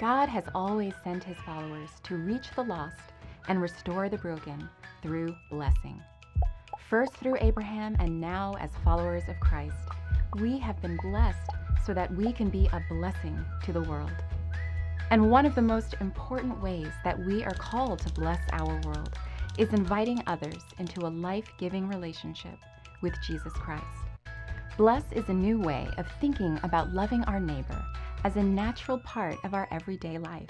God has always sent his followers to reach the lost and restore the broken through blessing. First through Abraham and now as followers of Christ, we have been blessed so that we can be a blessing to the world. And one of the most important ways that we are called to bless our world is inviting others into a life giving relationship with Jesus Christ. Bless is a new way of thinking about loving our neighbor as a natural part of our everyday life.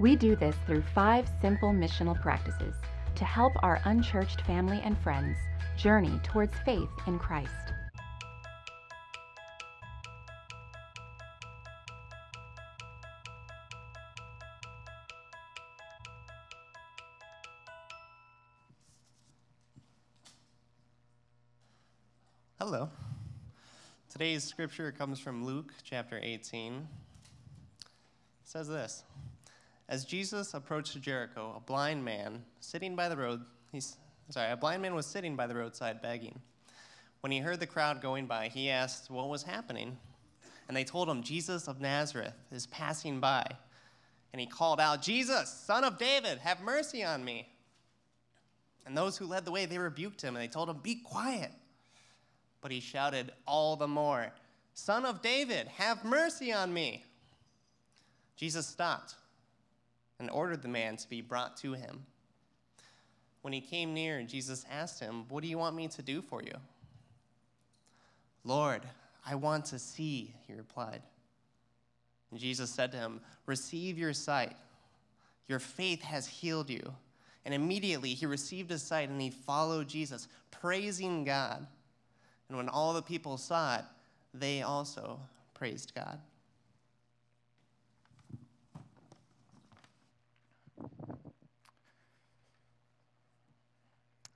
We do this through five simple missional practices to help our unchurched family and friends journey towards faith in Christ. Hello. Today's scripture comes from Luke chapter 18. It says this As Jesus approached Jericho, a blind man sitting by the road, he's sorry, a blind man was sitting by the roadside begging. When he heard the crowd going by, he asked what was happening. And they told him, Jesus of Nazareth is passing by. And he called out, Jesus, son of David, have mercy on me. And those who led the way, they rebuked him and they told him, Be quiet. But he shouted all the more, Son of David, have mercy on me. Jesus stopped and ordered the man to be brought to him. When he came near, Jesus asked him, What do you want me to do for you? Lord, I want to see, he replied. And Jesus said to him, Receive your sight. Your faith has healed you. And immediately he received his sight and he followed Jesus, praising God. And when all the people saw it, they also praised God.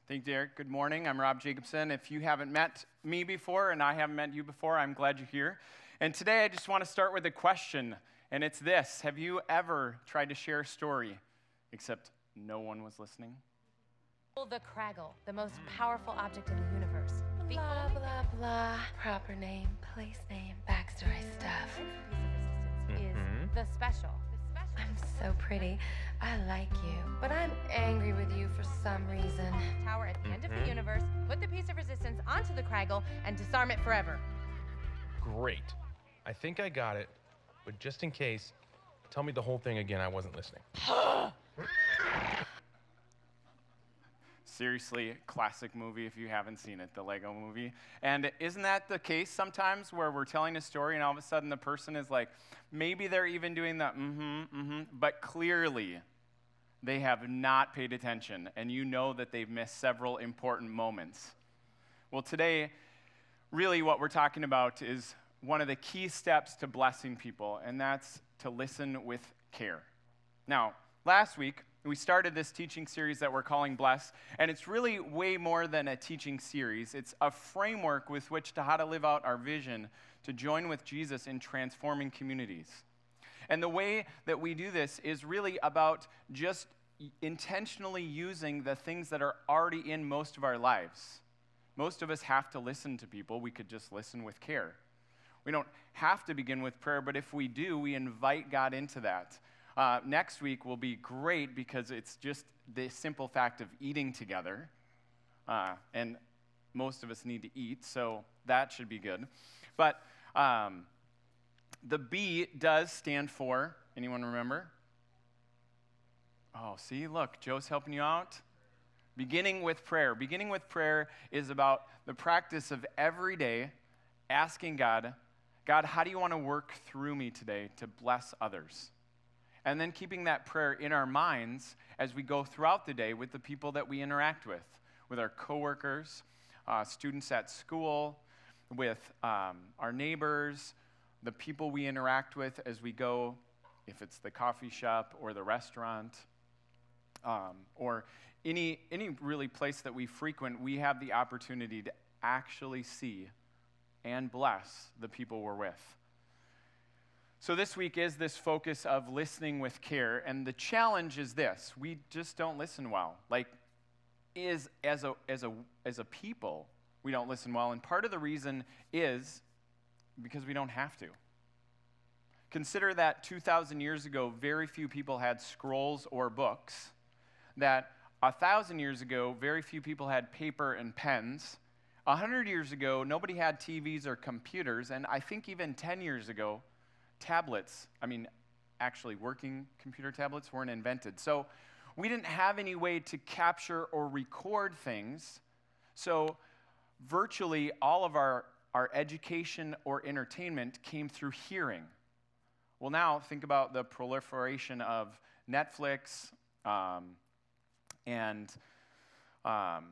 Thank you, Derek. Good morning. I'm Rob Jacobson. If you haven't met me before and I haven't met you before, I'm glad you're here. And today I just want to start with a question, and it's this Have you ever tried to share a story except no one was listening? The Kragle, the most powerful object in the universe. Blah, blah, blah. Proper name, place name, backstory stuff. Is mm-hmm. the special. I'm so pretty. I like you. But I'm angry with you for some reason. Tower at the end of the mm-hmm. universe. Put the piece of resistance onto the Kragle and disarm it forever. Great. I think I got it, but just in case, tell me the whole thing again. I wasn't listening. Seriously, classic movie if you haven't seen it, the Lego movie. And isn't that the case sometimes where we're telling a story and all of a sudden the person is like, maybe they're even doing the mm hmm, mm hmm, but clearly they have not paid attention and you know that they've missed several important moments. Well, today, really what we're talking about is one of the key steps to blessing people, and that's to listen with care. Now, last week, we started this teaching series that we're calling Bless, and it's really way more than a teaching series. It's a framework with which to how to live out our vision to join with Jesus in transforming communities. And the way that we do this is really about just intentionally using the things that are already in most of our lives. Most of us have to listen to people. We could just listen with care. We don't have to begin with prayer, but if we do, we invite God into that. Uh, next week will be great because it's just the simple fact of eating together. Uh, and most of us need to eat, so that should be good. But um, the B does stand for, anyone remember? Oh, see, look, Joe's helping you out. Beginning with prayer. Beginning with prayer is about the practice of every day asking God, God, how do you want to work through me today to bless others? And then keeping that prayer in our minds as we go throughout the day with the people that we interact with, with our coworkers, uh, students at school, with um, our neighbors, the people we interact with as we go, if it's the coffee shop or the restaurant, um, or any, any really place that we frequent, we have the opportunity to actually see and bless the people we're with. So, this week is this focus of listening with care. And the challenge is this we just don't listen well. Like, is as a, as a, as a people, we don't listen well. And part of the reason is because we don't have to. Consider that 2,000 years ago, very few people had scrolls or books. That a thousand years ago, very few people had paper and pens. A hundred years ago, nobody had TVs or computers. And I think even 10 years ago, tablets, I mean, actually working computer tablets, weren't invented. So we didn't have any way to capture or record things. So virtually all of our, our education or entertainment came through hearing. Well, now think about the proliferation of Netflix um, and um,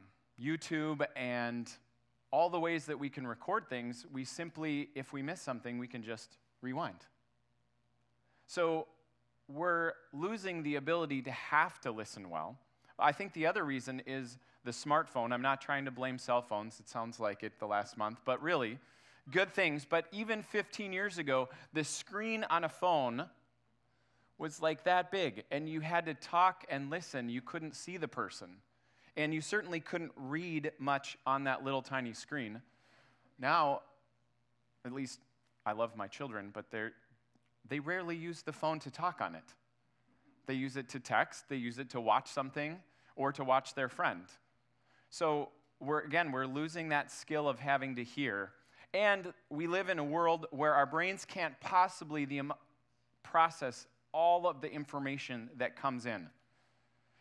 YouTube and all the ways that we can record things. We simply, if we miss something, we can just rewind. So we're losing the ability to have to listen well. I think the other reason is the smartphone. I'm not trying to blame cell phones, it sounds like it the last month, but really, good things. But even 15 years ago, the screen on a phone was like that big, and you had to talk and listen. You couldn't see the person. And you certainly couldn't read much on that little tiny screen. Now, at least I love my children, but they're, they rarely use the phone to talk on it. They use it to text, they use it to watch something, or to watch their friend. So, we're, again, we're losing that skill of having to hear. And we live in a world where our brains can't possibly the, process all of the information that comes in.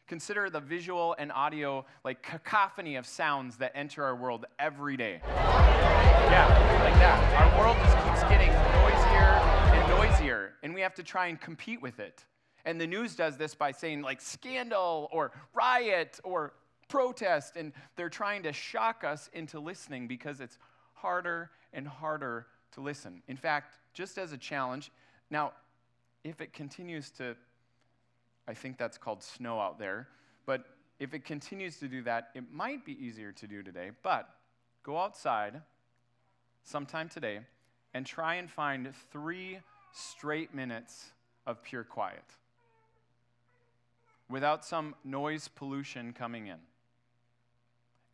Consider the visual and audio, like cacophony of sounds that enter our world every day. Yeah, like that. Our world just keeps getting noisier noisier, and we have to try and compete with it. And the news does this by saying, like, scandal or riot or protest, and they're trying to shock us into listening because it's harder and harder to listen. In fact, just as a challenge, now, if it continues to, I think that's called snow out there, but if it continues to do that, it might be easier to do today. But go outside sometime today and try and find three straight minutes of pure quiet without some noise pollution coming in.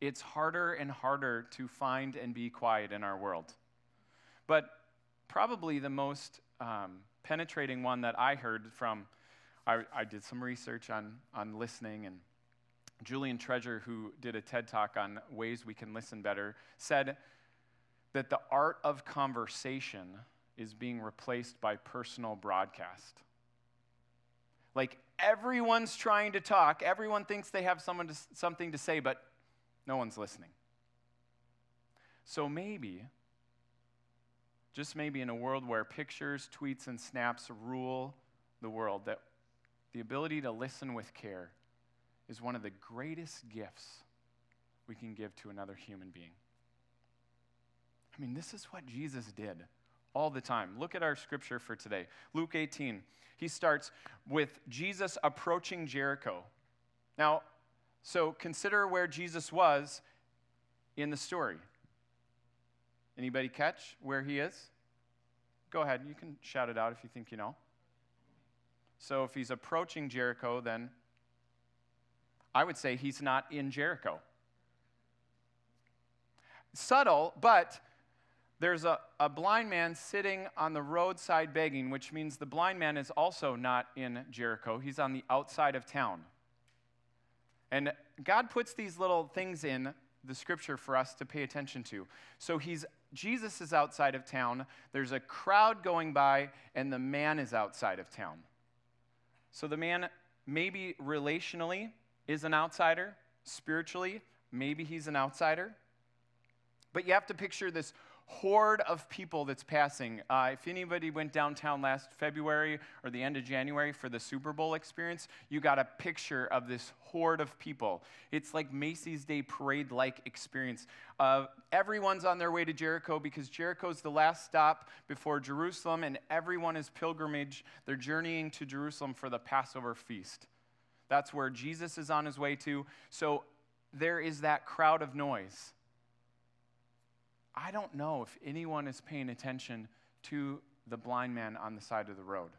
It's harder and harder to find and be quiet in our world. But probably the most um, penetrating one that I heard from, I, I did some research on, on listening, and Julian Treasure, who did a TED talk on ways we can listen better, said that the art of conversation is being replaced by personal broadcast. Like everyone's trying to talk, everyone thinks they have someone to, something to say, but no one's listening. So maybe just maybe in a world where pictures, tweets, and snaps rule the world, that the ability to listen with care is one of the greatest gifts we can give to another human being. I mean, this is what Jesus did all the time. Look at our scripture for today. Luke 18. He starts with Jesus approaching Jericho. Now, so consider where Jesus was in the story. Anybody catch where he is? Go ahead, you can shout it out if you think you know. So if he's approaching Jericho, then I would say he's not in Jericho. Subtle, but there's a, a blind man sitting on the roadside begging, which means the blind man is also not in Jericho. He's on the outside of town. And God puts these little things in the scripture for us to pay attention to. So he's Jesus is outside of town, there's a crowd going by, and the man is outside of town. So the man, maybe relationally, is an outsider. Spiritually, maybe he's an outsider. But you have to picture this horde of people that's passing. Uh, if anybody went downtown last February or the end of January for the Super Bowl experience, you got a picture of this horde of people. It's like Macy's Day Parade like experience. Uh, everyone's on their way to Jericho because Jericho's the last stop before Jerusalem, and everyone is pilgrimage. They're journeying to Jerusalem for the Passover feast. That's where Jesus is on his way to. So there is that crowd of noise. I don't know if anyone is paying attention to the blind man on the side of the road.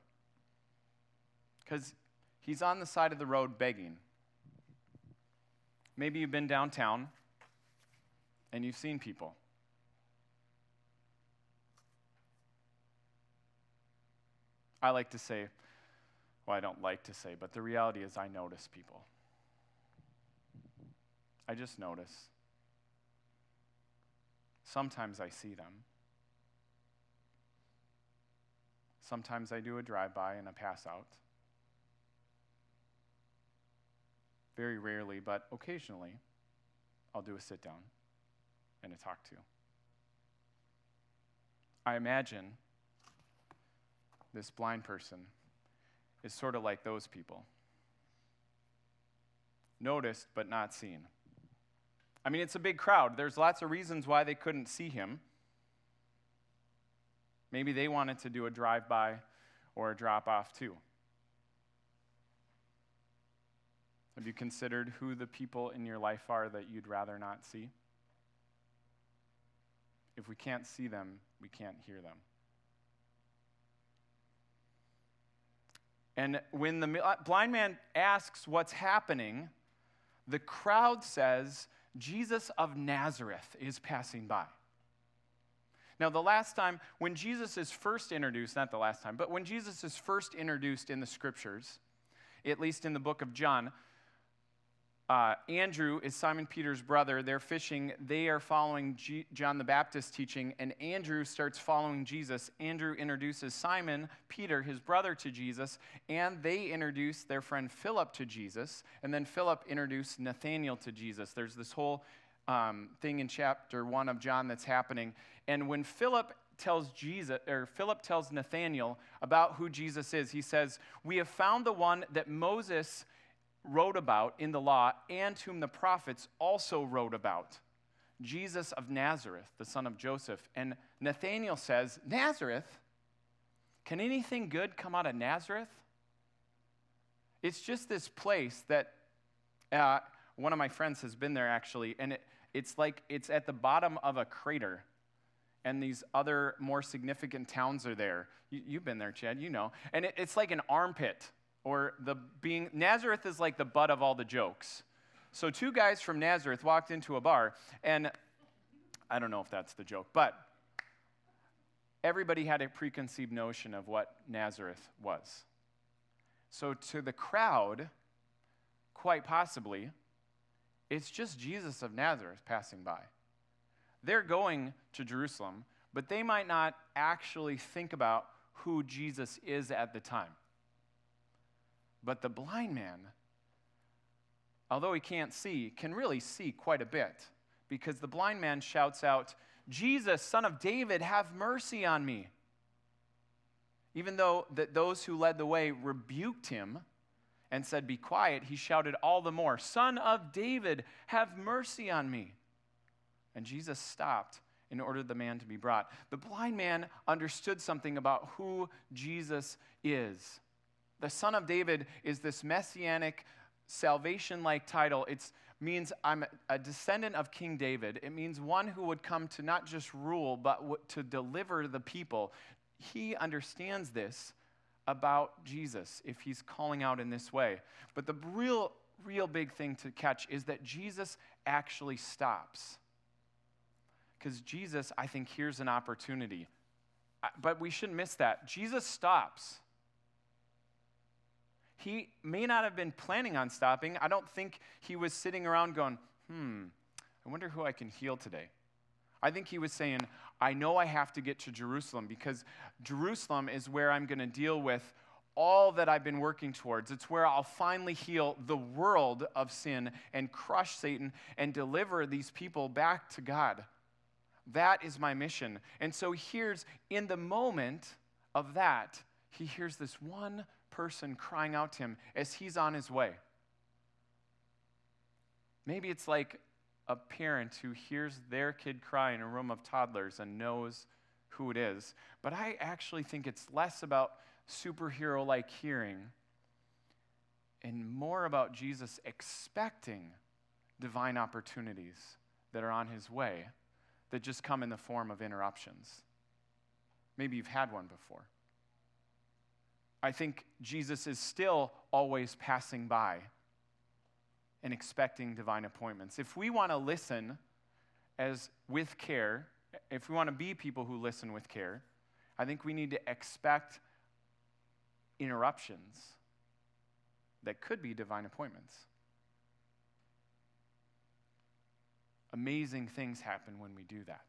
Because he's on the side of the road begging. Maybe you've been downtown and you've seen people. I like to say, well, I don't like to say, but the reality is I notice people. I just notice. Sometimes I see them. Sometimes I do a drive by and a pass out. Very rarely, but occasionally, I'll do a sit down and a talk to. I imagine this blind person is sort of like those people noticed but not seen. I mean, it's a big crowd. There's lots of reasons why they couldn't see him. Maybe they wanted to do a drive by or a drop off too. Have you considered who the people in your life are that you'd rather not see? If we can't see them, we can't hear them. And when the uh, blind man asks what's happening, the crowd says, Jesus of Nazareth is passing by. Now, the last time, when Jesus is first introduced, not the last time, but when Jesus is first introduced in the scriptures, at least in the book of John, uh, Andrew is Simon Peter's brother. They're fishing. They are following G- John the Baptist teaching, and Andrew starts following Jesus. Andrew introduces Simon Peter, his brother, to Jesus, and they introduce their friend Philip to Jesus, and then Philip introduced Nathaniel to Jesus. There's this whole um, thing in chapter one of John that's happening, and when Philip tells Jesus or Philip tells Nathaniel about who Jesus is, he says, "We have found the one that Moses." Wrote about in the law and whom the prophets also wrote about Jesus of Nazareth, the son of Joseph. And Nathanael says, Nazareth? Can anything good come out of Nazareth? It's just this place that uh, one of my friends has been there actually, and it, it's like it's at the bottom of a crater. And these other more significant towns are there. You, have been there, Chad, you know. And it, it's like an armpit or the being Nazareth is like the butt of all the jokes. So two guys from Nazareth walked into a bar, and I don't know if that's the joke, but everybody had a preconceived notion of what Nazareth was. So to the crowd, quite possibly, it's just Jesus of Nazareth passing by. They're going to Jerusalem, but they might not actually think about who Jesus is at the time. But the blind man, although he can't see, can really see quite a bit because the blind man shouts out, Jesus, son of David, have mercy on me. Even though that those who led the way rebuked him and said, Be quiet, he shouted all the more, Son of David, have mercy on me. And Jesus stopped and ordered the man to be brought. The blind man understood something about who Jesus is. The Son of David is this messianic, salvation like title. It means I'm a descendant of King David. It means one who would come to not just rule, but to deliver the people. He understands this about Jesus if he's calling out in this way. But the real, real big thing to catch is that Jesus actually stops. Because Jesus, I think, here's an opportunity. But we shouldn't miss that. Jesus stops. He may not have been planning on stopping. I don't think he was sitting around going, hmm, I wonder who I can heal today. I think he was saying, I know I have to get to Jerusalem because Jerusalem is where I'm going to deal with all that I've been working towards. It's where I'll finally heal the world of sin and crush Satan and deliver these people back to God. That is my mission. And so here's, in the moment of that, he hears this one person crying out to him as he's on his way. Maybe it's like a parent who hears their kid cry in a room of toddlers and knows who it is. But I actually think it's less about superhero like hearing and more about Jesus expecting divine opportunities that are on his way that just come in the form of interruptions. Maybe you've had one before. I think Jesus is still always passing by and expecting divine appointments. If we want to listen as with care, if we want to be people who listen with care, I think we need to expect interruptions that could be divine appointments. Amazing things happen when we do that.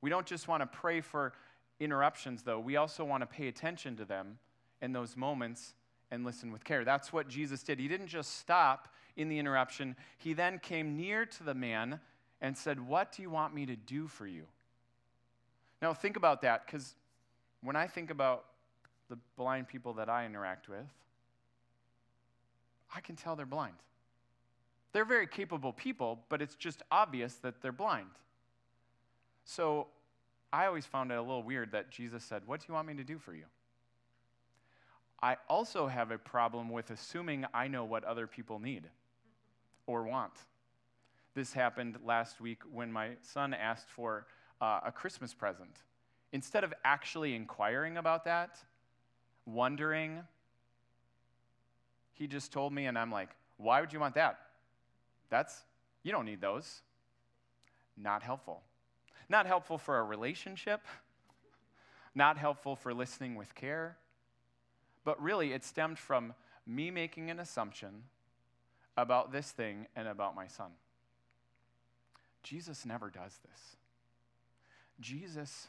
We don't just want to pray for interruptions, though, we also want to pay attention to them in those moments and listen with care. That's what Jesus did. He didn't just stop in the interruption, he then came near to the man and said, What do you want me to do for you? Now, think about that, because when I think about the blind people that I interact with, I can tell they're blind. They're very capable people, but it's just obvious that they're blind. So I always found it a little weird that Jesus said, What do you want me to do for you? I also have a problem with assuming I know what other people need or want. This happened last week when my son asked for uh, a Christmas present. Instead of actually inquiring about that, wondering, he just told me, and I'm like, why would you want that? That's, you don't need those. Not helpful. Not helpful for a relationship, not helpful for listening with care, but really it stemmed from me making an assumption about this thing and about my son. Jesus never does this. Jesus,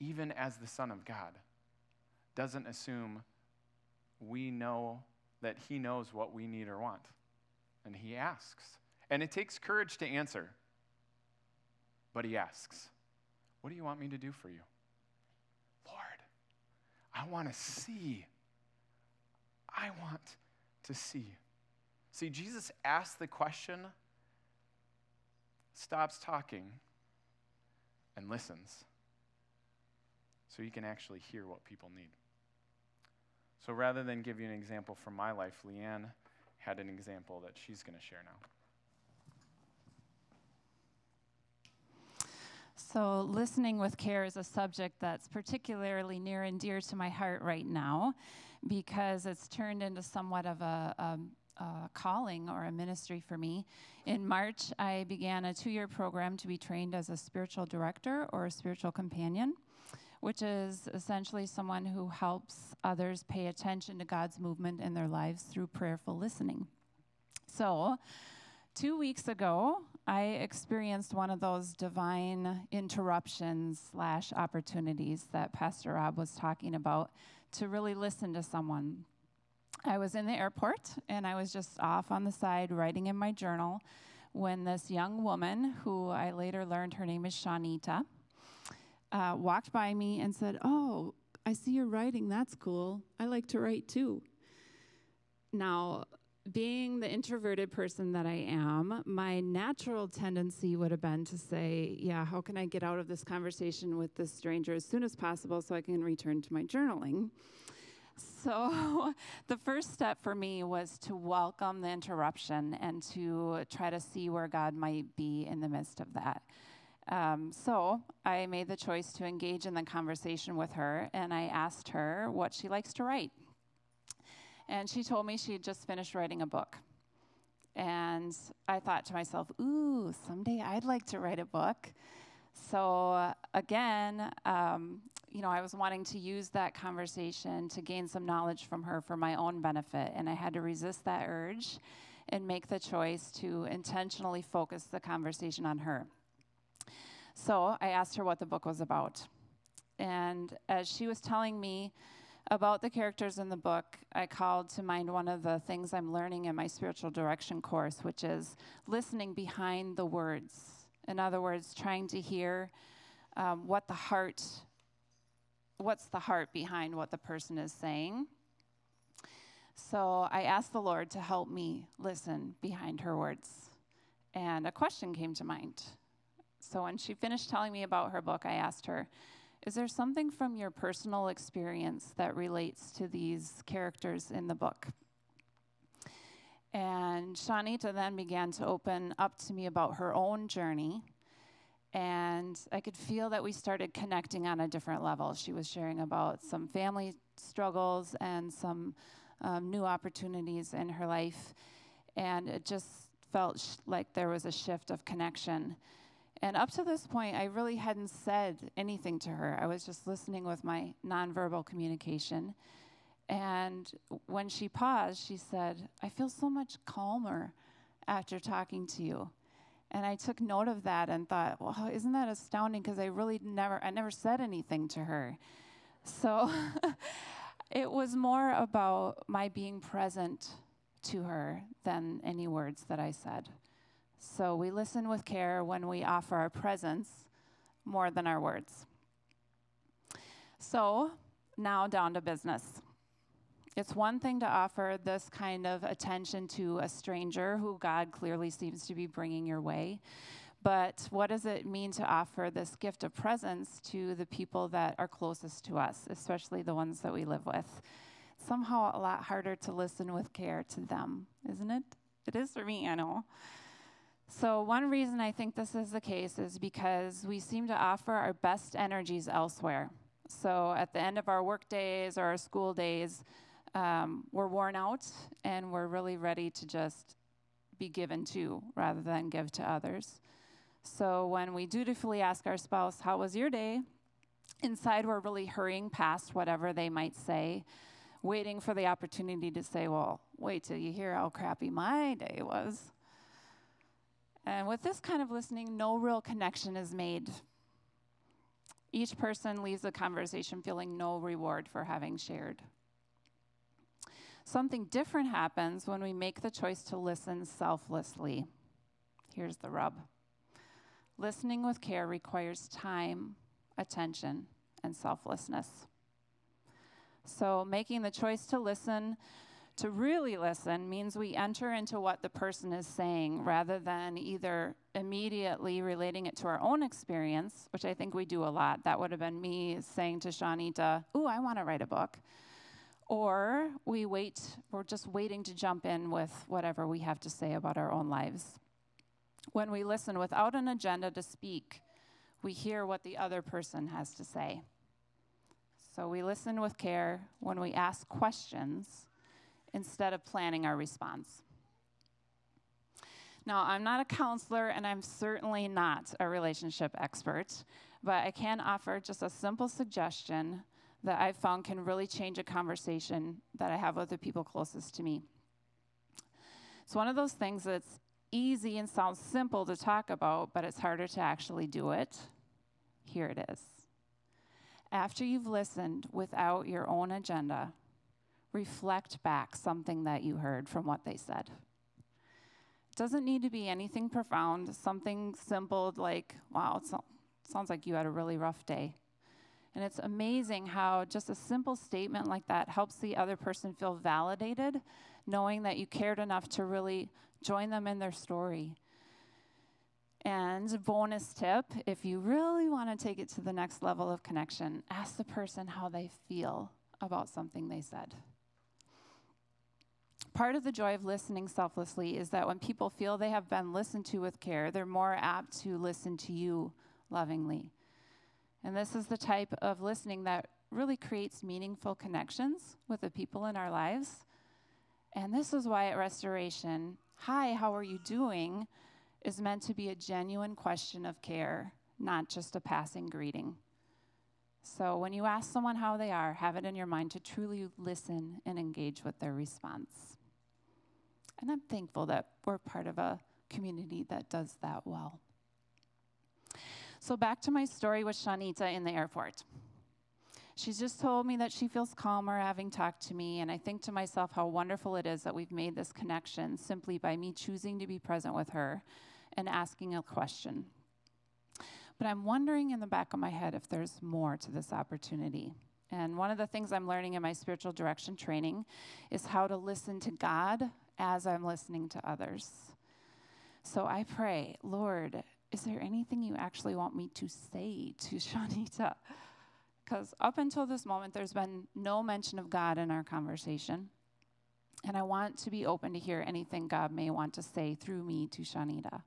even as the Son of God, doesn't assume we know that He knows what we need or want. And He asks. And it takes courage to answer. But He asks, What do you want me to do for you? I want to see. I want to see. See, Jesus asks the question, stops talking, and listens so he can actually hear what people need. So rather than give you an example from my life, Leanne had an example that she's going to share now. So, listening with care is a subject that's particularly near and dear to my heart right now because it's turned into somewhat of a, a calling or a ministry for me. In March, I began a two year program to be trained as a spiritual director or a spiritual companion, which is essentially someone who helps others pay attention to God's movement in their lives through prayerful listening. So, two weeks ago, I experienced one of those divine interruptions slash opportunities that Pastor Rob was talking about to really listen to someone I was in the airport and I was just off on the side writing in my journal when this young woman, who I later learned her name is Shawnita, uh, walked by me and said, Oh, I see you're writing. That's cool. I like to write too. Now, being the introverted person that I am, my natural tendency would have been to say, Yeah, how can I get out of this conversation with this stranger as soon as possible so I can return to my journaling? So, the first step for me was to welcome the interruption and to try to see where God might be in the midst of that. Um, so, I made the choice to engage in the conversation with her and I asked her what she likes to write. And she told me she had just finished writing a book. And I thought to myself, ooh, someday I'd like to write a book. So, again, um, you know, I was wanting to use that conversation to gain some knowledge from her for my own benefit. And I had to resist that urge and make the choice to intentionally focus the conversation on her. So I asked her what the book was about. And as she was telling me about the characters in the book, I called to mind one of the things I'm learning in my spiritual direction course, which is listening behind the words. In other words, trying to hear um, what the heart what's the heart behind what the person is saying. So I asked the Lord to help me listen behind her words. And a question came to mind. So when she finished telling me about her book, I asked her, Is there something from your personal experience that relates to these characters in the book? And Shanita then began to open up to me about her own journey and I could feel that we started connecting on a different level. She was sharing about some family struggles and some um, new opportunities in her life, and it just felt like there was a shift of connection. And up to this point, I really hadn't said anything to her. I was just listening with my nonverbal communication. And when she paused, she said, I feel so much calmer after talking to you. And I took note of that and thought, well, isn't that astounding? Because I really never, I never said anything to her. So it was more about my being present to her than any words that I said. So we listen with care when we offer our presence more than our words. So now down to business. It's one thing to offer this kind of attention to a stranger who God clearly seems to be bringing your way. But what does it mean to offer this gift of presence to the people that are closest to us, especially the ones that we live with? Somehow a lot harder to listen with care to them, isn't it? It is for me, I know. So, one reason I think this is the case is because we seem to offer our best energies elsewhere. So, at the end of our work days or our school days, um, we're worn out and we're really ready to just be given to rather than give to others. So, when we dutifully ask our spouse, How was your day? inside we're really hurrying past whatever they might say, waiting for the opportunity to say, Well, wait till you hear how crappy my day was. And with this kind of listening, no real connection is made. Each person leaves the conversation feeling no reward for having shared. Something different happens when we make the choice to listen selflessly. Here's the rub listening with care requires time, attention, and selflessness. So, making the choice to listen to really listen means we enter into what the person is saying rather than either immediately relating it to our own experience, which I think we do a lot. That would have been me saying to Shanita, Ooh, I want to write a book. Or we wait, we're just waiting to jump in with whatever we have to say about our own lives. When we listen without an agenda to speak, we hear what the other person has to say. So we listen with care when we ask questions instead of planning our response. Now, I'm not a counselor and I'm certainly not a relationship expert, but I can offer just a simple suggestion that I've found can really change a conversation that I have with the people closest to me. It's one of those things that's easy and sounds simple to talk about, but it's harder to actually do it. Here it is. After you've listened without your own agenda, reflect back something that you heard from what they said. It doesn't need to be anything profound, something simple like, wow, it sounds like you had a really rough day. And it's amazing how just a simple statement like that helps the other person feel validated, knowing that you cared enough to really join them in their story. And bonus tip if you really want to take it to the next level of connection, ask the person how they feel about something they said. Part of the joy of listening selflessly is that when people feel they have been listened to with care, they're more apt to listen to you lovingly. And this is the type of listening that really creates meaningful connections with the people in our lives. And this is why at Restoration, hi, how are you doing, is meant to be a genuine question of care, not just a passing greeting. So when you ask someone how they are, have it in your mind to truly listen and engage with their response. And I'm thankful that we're part of a community that does that well. So, back to my story with Shanita in the airport. She's just told me that she feels calmer having talked to me, and I think to myself how wonderful it is that we've made this connection simply by me choosing to be present with her and asking a question. But I'm wondering in the back of my head if there's more to this opportunity. And one of the things I'm learning in my spiritual direction training is how to listen to God as I'm listening to others. So I pray, Lord, is there anything you actually want me to say to Shanita? Because up until this moment, there's been no mention of God in our conversation. And I want to be open to hear anything God may want to say through me to Shanita.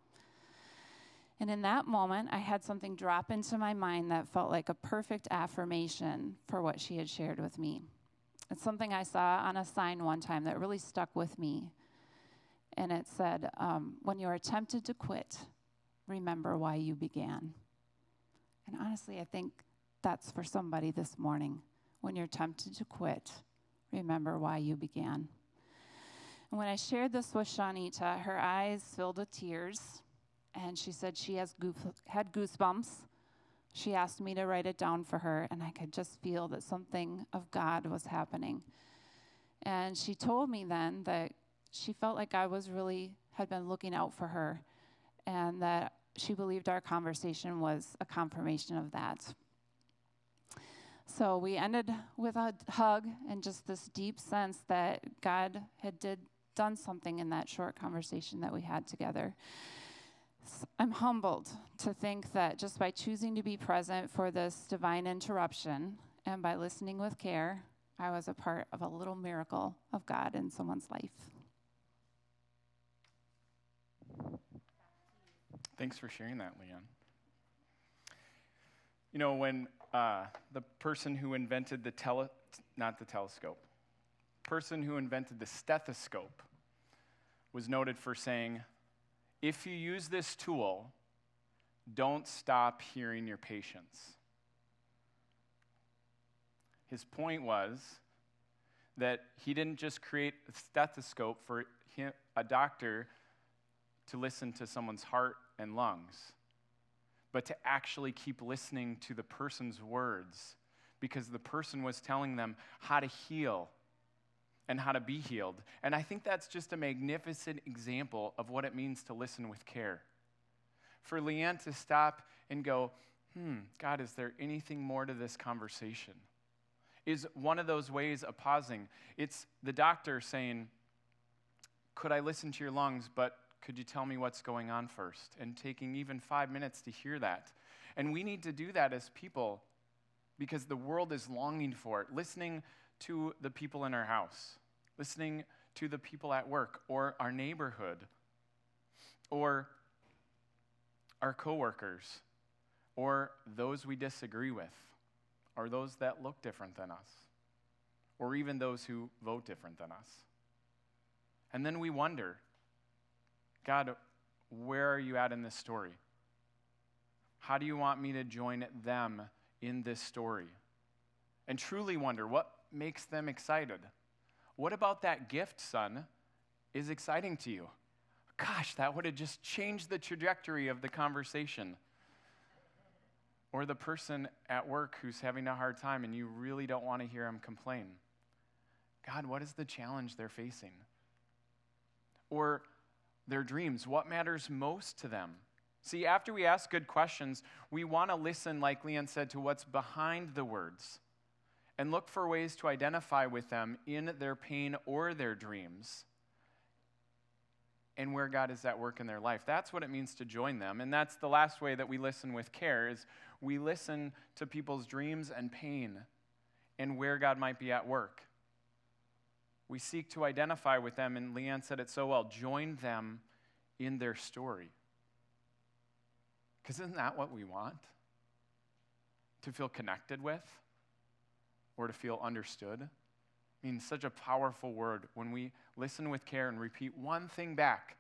And in that moment, I had something drop into my mind that felt like a perfect affirmation for what she had shared with me. It's something I saw on a sign one time that really stuck with me. And it said, um, When you are tempted to quit, remember why you began. And honestly, I think that's for somebody this morning. When you're tempted to quit, remember why you began. And when I shared this with Shanita, her eyes filled with tears, and she said she has goof- had goosebumps. She asked me to write it down for her, and I could just feel that something of God was happening. And she told me then that she felt like I was really had been looking out for her, and that she believed our conversation was a confirmation of that. So we ended with a hug and just this deep sense that God had did done something in that short conversation that we had together. I'm humbled to think that just by choosing to be present for this divine interruption and by listening with care, I was a part of a little miracle of God in someone's life. Thanks for sharing that, Leon. You know, when uh, the person who invented the tele, not the telescope, person who invented the stethoscope was noted for saying, if you use this tool, don't stop hearing your patients. His point was that he didn't just create a stethoscope for him, a doctor to listen to someone's heart and lungs, but to actually keep listening to the person's words because the person was telling them how to heal and how to be healed. And I think that's just a magnificent example of what it means to listen with care. For Leanne to stop and go, hmm, God, is there anything more to this conversation? Is one of those ways of pausing. It's the doctor saying, Could I listen to your lungs, but could you tell me what's going on first? And taking even five minutes to hear that. And we need to do that as people because the world is longing for it. Listening to the people in our house, listening to the people at work or our neighborhood or our coworkers or those we disagree with or those that look different than us or even those who vote different than us. And then we wonder, God, where are you at in this story? How do you want me to join them in this story? And truly wonder, what makes them excited? What about that gift, son, is exciting to you? Gosh, that would have just changed the trajectory of the conversation. Or the person at work who's having a hard time and you really don't want to hear them complain. God, what is the challenge they're facing? Or their dreams, what matters most to them? See, after we ask good questions, we want to listen, like Leon said, to what's behind the words and look for ways to identify with them in their pain or their dreams and where God is at work in their life. That's what it means to join them. And that's the last way that we listen with care is we listen to people's dreams and pain and where God might be at work. We seek to identify with them, and Leanne said it so well join them in their story. Because isn't that what we want? To feel connected with? or to feel understood. I mean, such a powerful word. When we listen with care and repeat one thing back,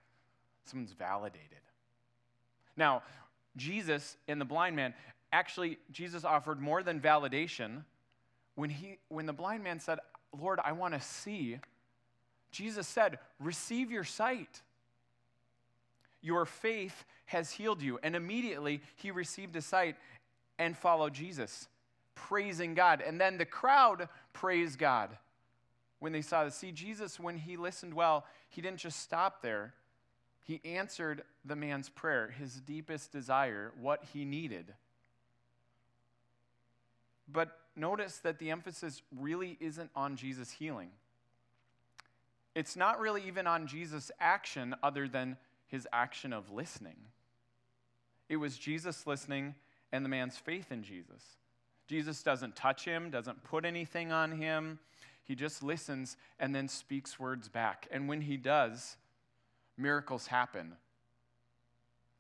someone's validated. Now, Jesus and the blind man, actually, Jesus offered more than validation. When, he, when the blind man said, Lord, I want to see, Jesus said, Receive your sight. Your faith has healed you. And immediately he received his sight and followed Jesus praising God. And then the crowd praised God when they saw this. See, Jesus, when he listened well, he didn't just stop there. He answered the man's prayer, his deepest desire, what he needed. But notice that the emphasis really isn't on Jesus healing. It's not really even on Jesus' action other than his action of listening. It was Jesus listening and the man's faith in Jesus. Jesus doesn't touch him, doesn't put anything on him. He just listens and then speaks words back. And when he does, miracles happen.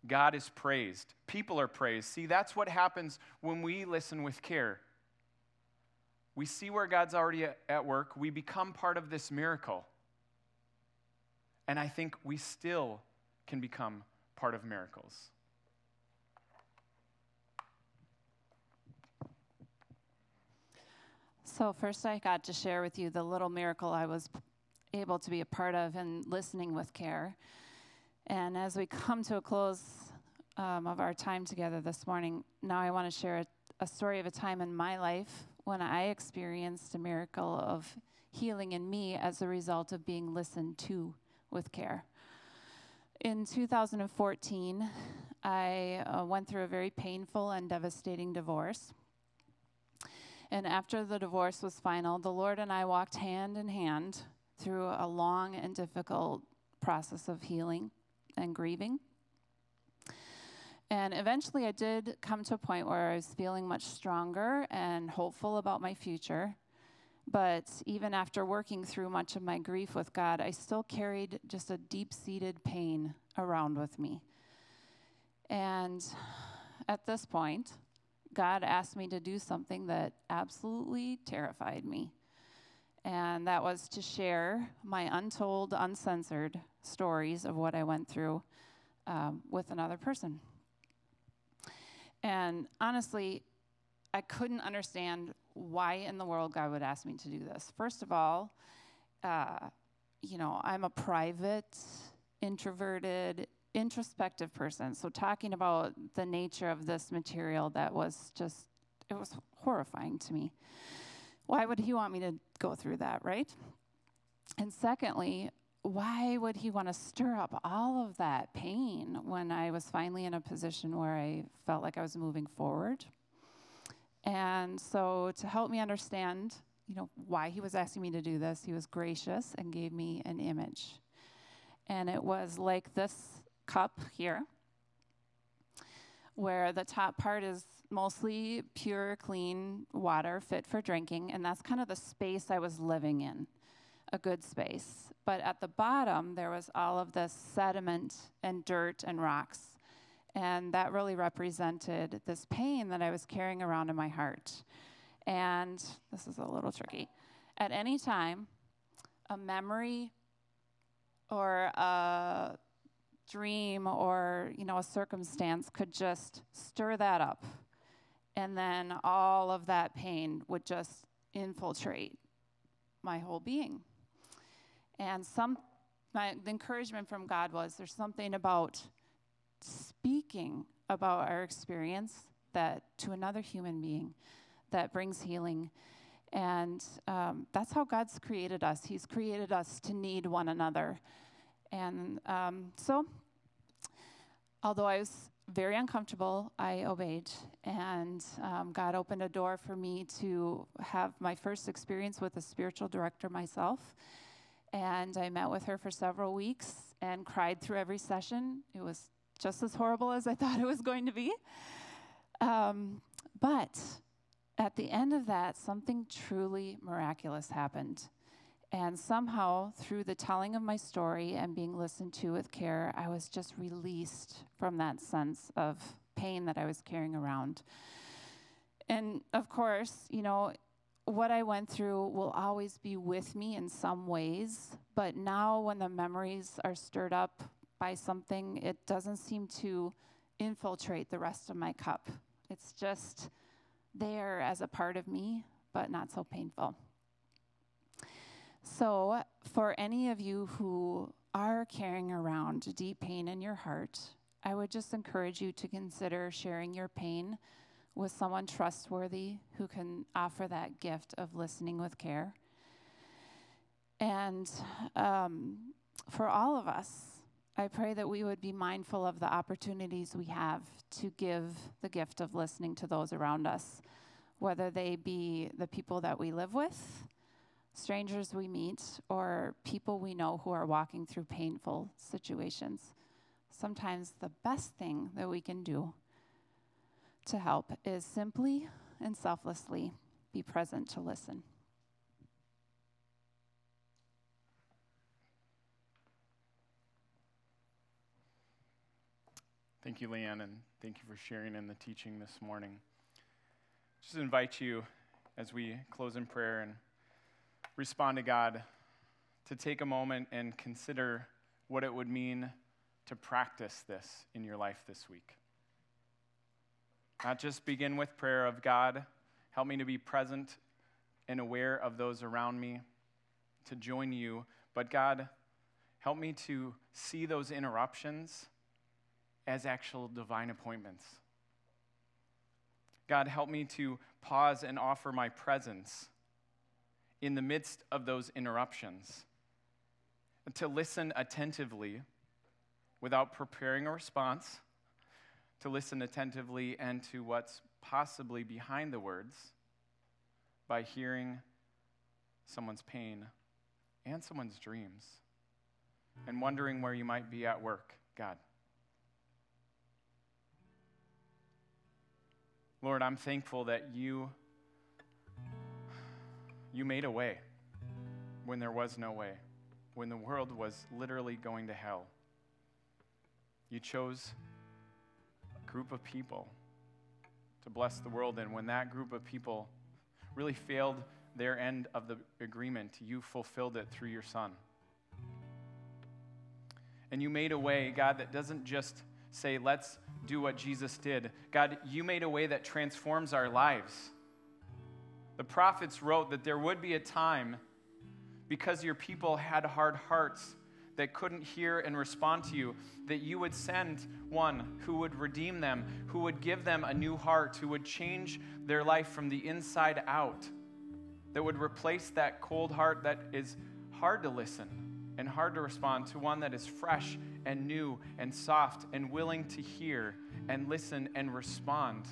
God is praised, people are praised. See, that's what happens when we listen with care. We see where God's already at work. We become part of this miracle. And I think we still can become part of miracles. So, first, I got to share with you the little miracle I was able to be a part of in listening with care. And as we come to a close um, of our time together this morning, now I want to share a, a story of a time in my life when I experienced a miracle of healing in me as a result of being listened to with care. In 2014, I uh, went through a very painful and devastating divorce. And after the divorce was final, the Lord and I walked hand in hand through a long and difficult process of healing and grieving. And eventually, I did come to a point where I was feeling much stronger and hopeful about my future. But even after working through much of my grief with God, I still carried just a deep seated pain around with me. And at this point, God asked me to do something that absolutely terrified me. And that was to share my untold, uncensored stories of what I went through um, with another person. And honestly, I couldn't understand why in the world God would ask me to do this. First of all, uh, you know, I'm a private, introverted, introspective person. So talking about the nature of this material that was just, it was horrifying to me. Why would he want me to go through that, right? And secondly, why would he want to stir up all of that pain when I was finally in a position where I felt like I was moving forward? And so, to help me understand, you know, why he was asking me to do this, he was gracious and gave me an image. And it was like this cup here, where the top part is mostly pure, clean water fit for drinking, and that's kind of the space I was living in, a good space. But at the bottom, there was all of this sediment and dirt and rocks. And that really represented this pain that I was carrying around in my heart. And this is a little tricky. At any time, a memory or a dream or you know a circumstance could just stir that up and then all of that pain would just infiltrate my whole being and some my the encouragement from god was there's something about speaking about our experience that to another human being that brings healing. And um, that's how god's created us. He's created us to need one another. And um, so although i was very uncomfortable i obeyed. And um, god opened a door for me to have my first experience with a spiritual director myself and i met with her for several weeks and cried through every session it was just as horrible as I thought it was going to be. Um, but at the end of that, something truly miraculous happened. And somehow, through the telling of my story and being listened to with care, I was just released from that sense of pain that I was carrying around. And of course, you know, what I went through will always be with me in some ways, but now when the memories are stirred up by something, it doesn't seem to infiltrate the rest of my cup. It's just there as a part of me, but not so painful. So, for any of you who are carrying around deep pain in your heart, I would just encourage you to consider sharing your pain with someone trustworthy who can offer that gift of listening with care. And um, for all of us, I pray that we would be mindful of the opportunities we have to give the gift of listening to those around us, whether they be the people that we live with, strangers we meet, or people we know who are walking through painful situations. Sometimes the best thing that we can do to help is simply and selflessly be present to listen. Thank you, Leanne, and thank you for sharing in the teaching this morning. Just invite you as we close in prayer and respond to God to take a moment and consider what it would mean to practice this in your life this week. Not just begin with prayer of God, help me to be present and aware of those around me to join you. But God, help me to see those interruptions as actual divine appointments. God, help me to pause and offer my presence in the midst of those interruptions, to listen attentively without preparing a response, to listen attentively and to what's possibly behind the words by hearing someone's pain and someone's dreams and wondering where you might be at work, God. Lord, I'm thankful that you you made a way when there was no way, when the world was literally going to hell. You chose group of people to bless the world, and when that group of people really failed their end of the agreement, you fulfilled it through your Son. And you made a way, God, that doesn't just say, let's do what Jesus did. God, you made a way that transforms our lives. The prophets wrote that there would be a time because your people had hard hearts that couldn't hear and respond to you, that you would send one who would redeem them, who would give them a new heart, who would change their life from the inside out, that would replace that cold heart that is hard to listen and hard to respond to one that is fresh and new and soft and willing to hear and listen and respond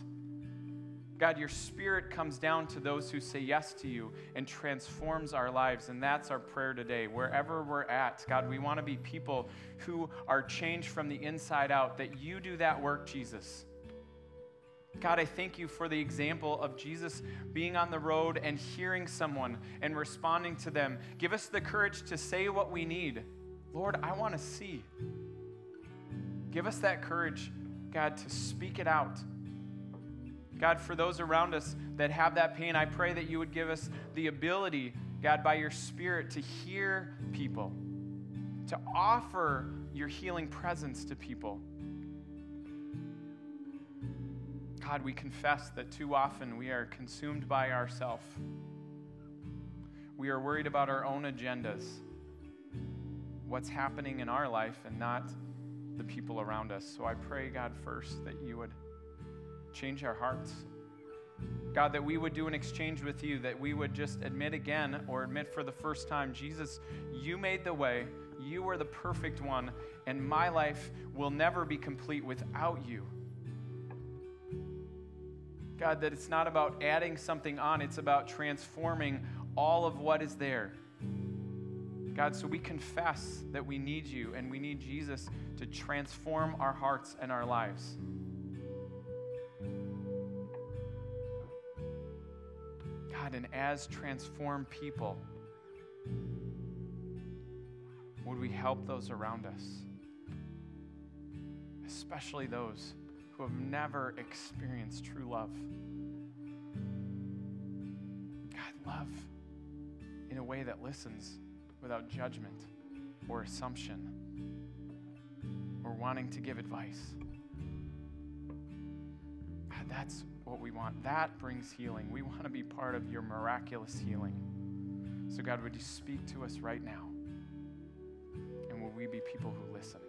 God, your spirit comes down to those who say yes to you and transforms our lives. And that's our prayer today. Wherever we're at, God, we want to be people who are changed from the inside out, that you do that work, Jesus. God, I thank you for the example of Jesus being on the road and hearing someone and responding to them. Give us the courage to say what we need. Lord, I want to see. Give us that courage, God, to speak it out God, for those around us that have that pain, I pray that you would give us the ability, God, by your Spirit, to hear people, to offer your healing presence to people. God, we confess that too often we are consumed by ourself. We are worried about our own agendas, what's happening in our life, and not the people around us. So I pray, God, first that you would change our hearts. God, that we would do an exchange with you, that we would just admit again or admit for the first time Jesus, you made the way, you are the perfect one, and my life will never be complete without you. God, that it's not about adding something on, it's about transforming all of what is there. God, so we confess that we need you and we need Jesus to transform our hearts and our lives. God, and as transformed people, would we help those around us, especially those who have never experienced true love? God, love in a way that listens without judgment or assumption or wanting to give advice. That's what we want. That brings healing. We want to be part of your miraculous healing. So, God, would you speak to us right now? And will we be people who listen?